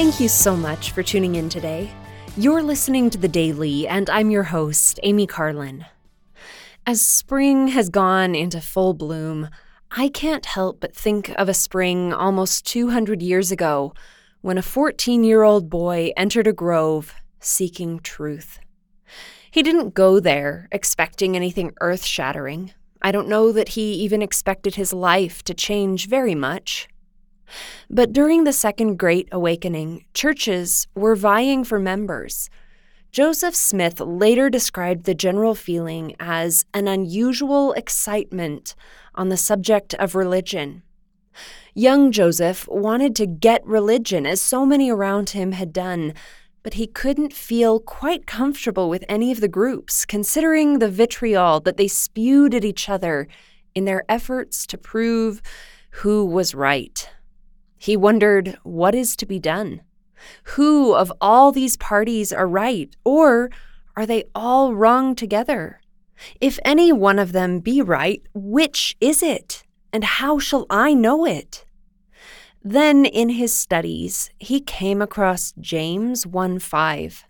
Thank you so much for tuning in today. You're listening to The Daily, and I'm your host, Amy Carlin. As spring has gone into full bloom, I can't help but think of a spring almost 200 years ago when a 14 year old boy entered a grove seeking truth. He didn't go there expecting anything earth shattering. I don't know that he even expected his life to change very much. But during the Second Great Awakening, churches were vying for members. Joseph Smith later described the general feeling as an unusual excitement on the subject of religion. Young Joseph wanted to get religion, as so many around him had done, but he couldn't feel quite comfortable with any of the groups, considering the vitriol that they spewed at each other in their efforts to prove who was right. He wondered what is to be done. Who of all these parties are right, or are they all wrong together? If any one of them be right, which is it, and how shall I know it? Then in his studies, he came across James 1 5.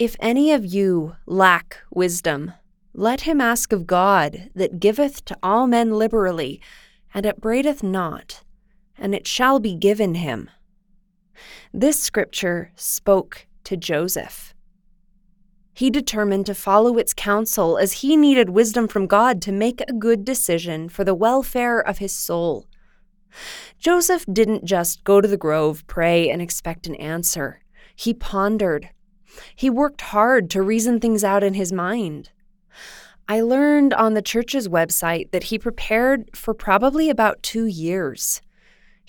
If any of you lack wisdom, let him ask of God that giveth to all men liberally, and upbraideth not, and it shall be given him. This scripture spoke to Joseph. He determined to follow its counsel as he needed wisdom from God to make a good decision for the welfare of his soul. Joseph didn't just go to the grove, pray, and expect an answer. He pondered. He worked hard to reason things out in his mind. I learned on the church's website that he prepared for probably about two years.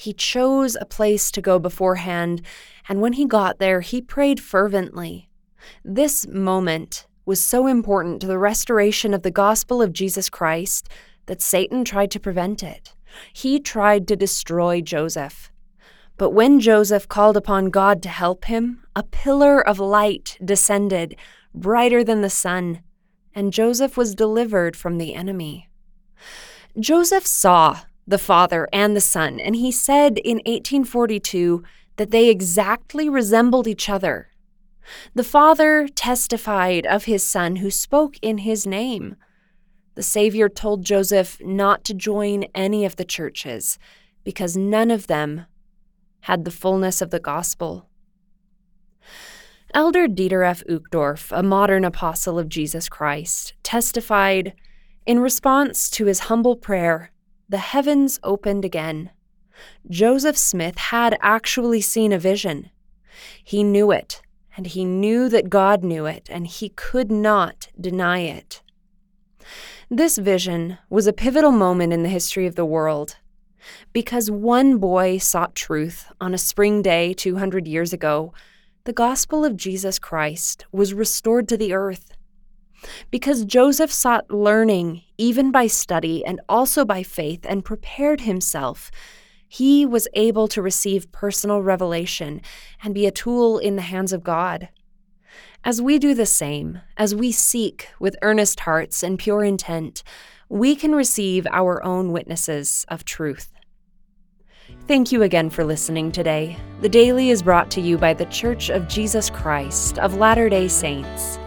He chose a place to go beforehand, and when he got there, he prayed fervently. This moment was so important to the restoration of the gospel of Jesus Christ that Satan tried to prevent it. He tried to destroy Joseph. But when Joseph called upon God to help him, a pillar of light descended, brighter than the sun, and Joseph was delivered from the enemy. Joseph saw the Father and the Son, and he said in 1842 that they exactly resembled each other. The Father testified of his Son who spoke in his name. The Savior told Joseph not to join any of the churches because none of them had the fullness of the gospel. Elder Dieter F. Uchtdorf, a modern apostle of Jesus Christ, testified In response to his humble prayer, the heavens opened again. Joseph Smith had actually seen a vision. He knew it, and he knew that God knew it, and he could not deny it. This vision was a pivotal moment in the history of the world. Because one boy sought truth on a spring day 200 years ago, the gospel of Jesus Christ was restored to the earth. Because Joseph sought learning, even by study and also by faith, and prepared himself, he was able to receive personal revelation and be a tool in the hands of God. As we do the same, as we seek with earnest hearts and pure intent, we can receive our own witnesses of truth. Thank you again for listening today. The Daily is brought to you by The Church of Jesus Christ of Latter day Saints.